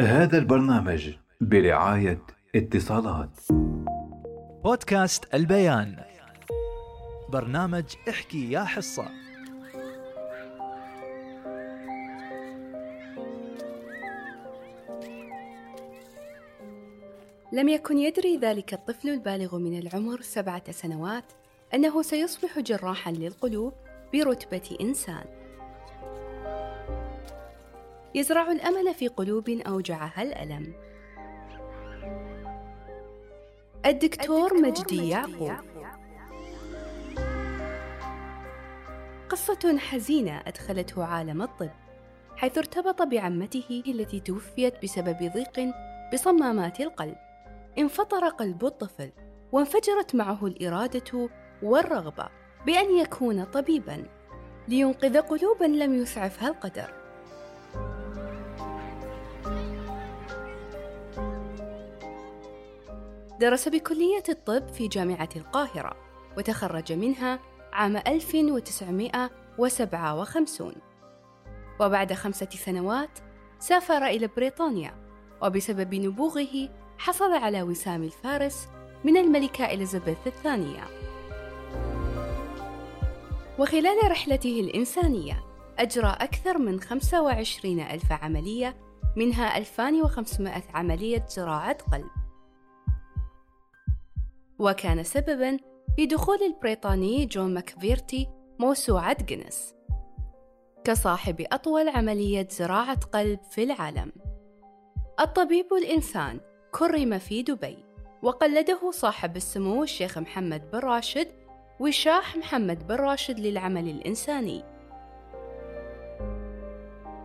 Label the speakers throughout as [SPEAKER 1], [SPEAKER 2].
[SPEAKER 1] هذا البرنامج برعاية اتصالات.
[SPEAKER 2] بودكاست البيان. برنامج احكي يا حصة.
[SPEAKER 3] لم يكن يدري ذلك الطفل البالغ من العمر سبعة سنوات أنه سيصبح جراحا للقلوب برتبة إنسان. يزرع الأمل في قلوب أوجعها الألم. الدكتور مجدي يعقوب. قصة حزينة أدخلته عالم الطب حيث ارتبط بعمته التي توفيت بسبب ضيق بصمامات القلب. انفطر قلب الطفل وانفجرت معه الإرادة والرغبة بأن يكون طبيبا لينقذ قلوبا لم يسعفها القدر. درس بكلية الطب في جامعة القاهرة وتخرج منها عام 1957 وبعد خمسة سنوات سافر إلى بريطانيا وبسبب نبوغه حصل على وسام الفارس من الملكة إليزابيث الثانية. وخلال رحلته الإنسانية أجرى أكثر من 25 ألف عملية منها 2500 عملية زراعة قلب. وكان سببا في دخول البريطاني جون ماكفيرتي موسوعة جينيس كصاحب أطول عملية زراعة قلب في العالم. الطبيب الإنسان كرم في دبي وقلده صاحب السمو الشيخ محمد بن راشد وشاح محمد بن راشد للعمل الإنساني.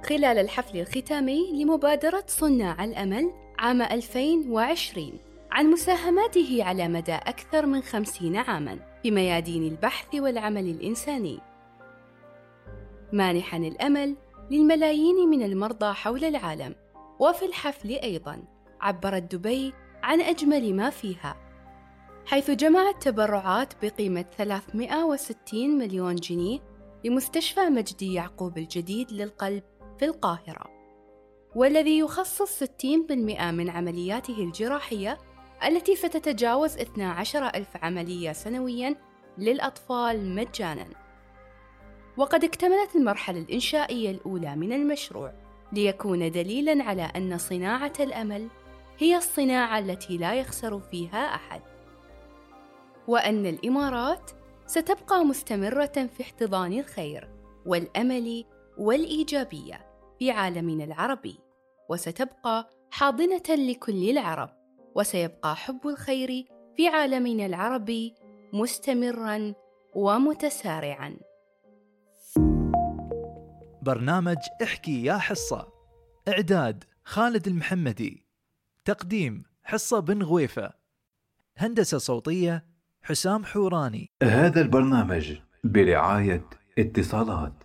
[SPEAKER 3] خلال الحفل الختامي لمبادرة صناع الأمل عام 2020 عن مساهماته على مدى أكثر من خمسين عاماً في ميادين البحث والعمل الإنساني. مانحاً الأمل للملايين من المرضى حول العالم وفي الحفل أيضاً عبرت دبي عن أجمل ما فيها. حيث جمعت تبرعات بقيمة 360 مليون جنيه لمستشفى مجدي يعقوب الجديد للقلب في القاهرة. والذي يخصص 60% من عملياته الجراحية التي ستتجاوز 12 ألف عملية سنوياً للأطفال مجاناً. وقد اكتملت المرحلة الإنشائية الأولى من المشروع ليكون دليلاً على أن صناعة الأمل هي الصناعة التي لا يخسر فيها أحد. وأن الإمارات ستبقى مستمرة في احتضان الخير والأمل والإيجابية في عالمنا العربي وستبقى حاضنة لكل العرب. وسيبقى حب الخير في عالمنا العربي مستمرا ومتسارعا.
[SPEAKER 2] برنامج احكي يا حصة. إعداد خالد المحمدي. تقديم حصة بن غويفة. هندسة صوتية حسام حوراني.
[SPEAKER 1] هذا البرنامج برعاية اتصالات.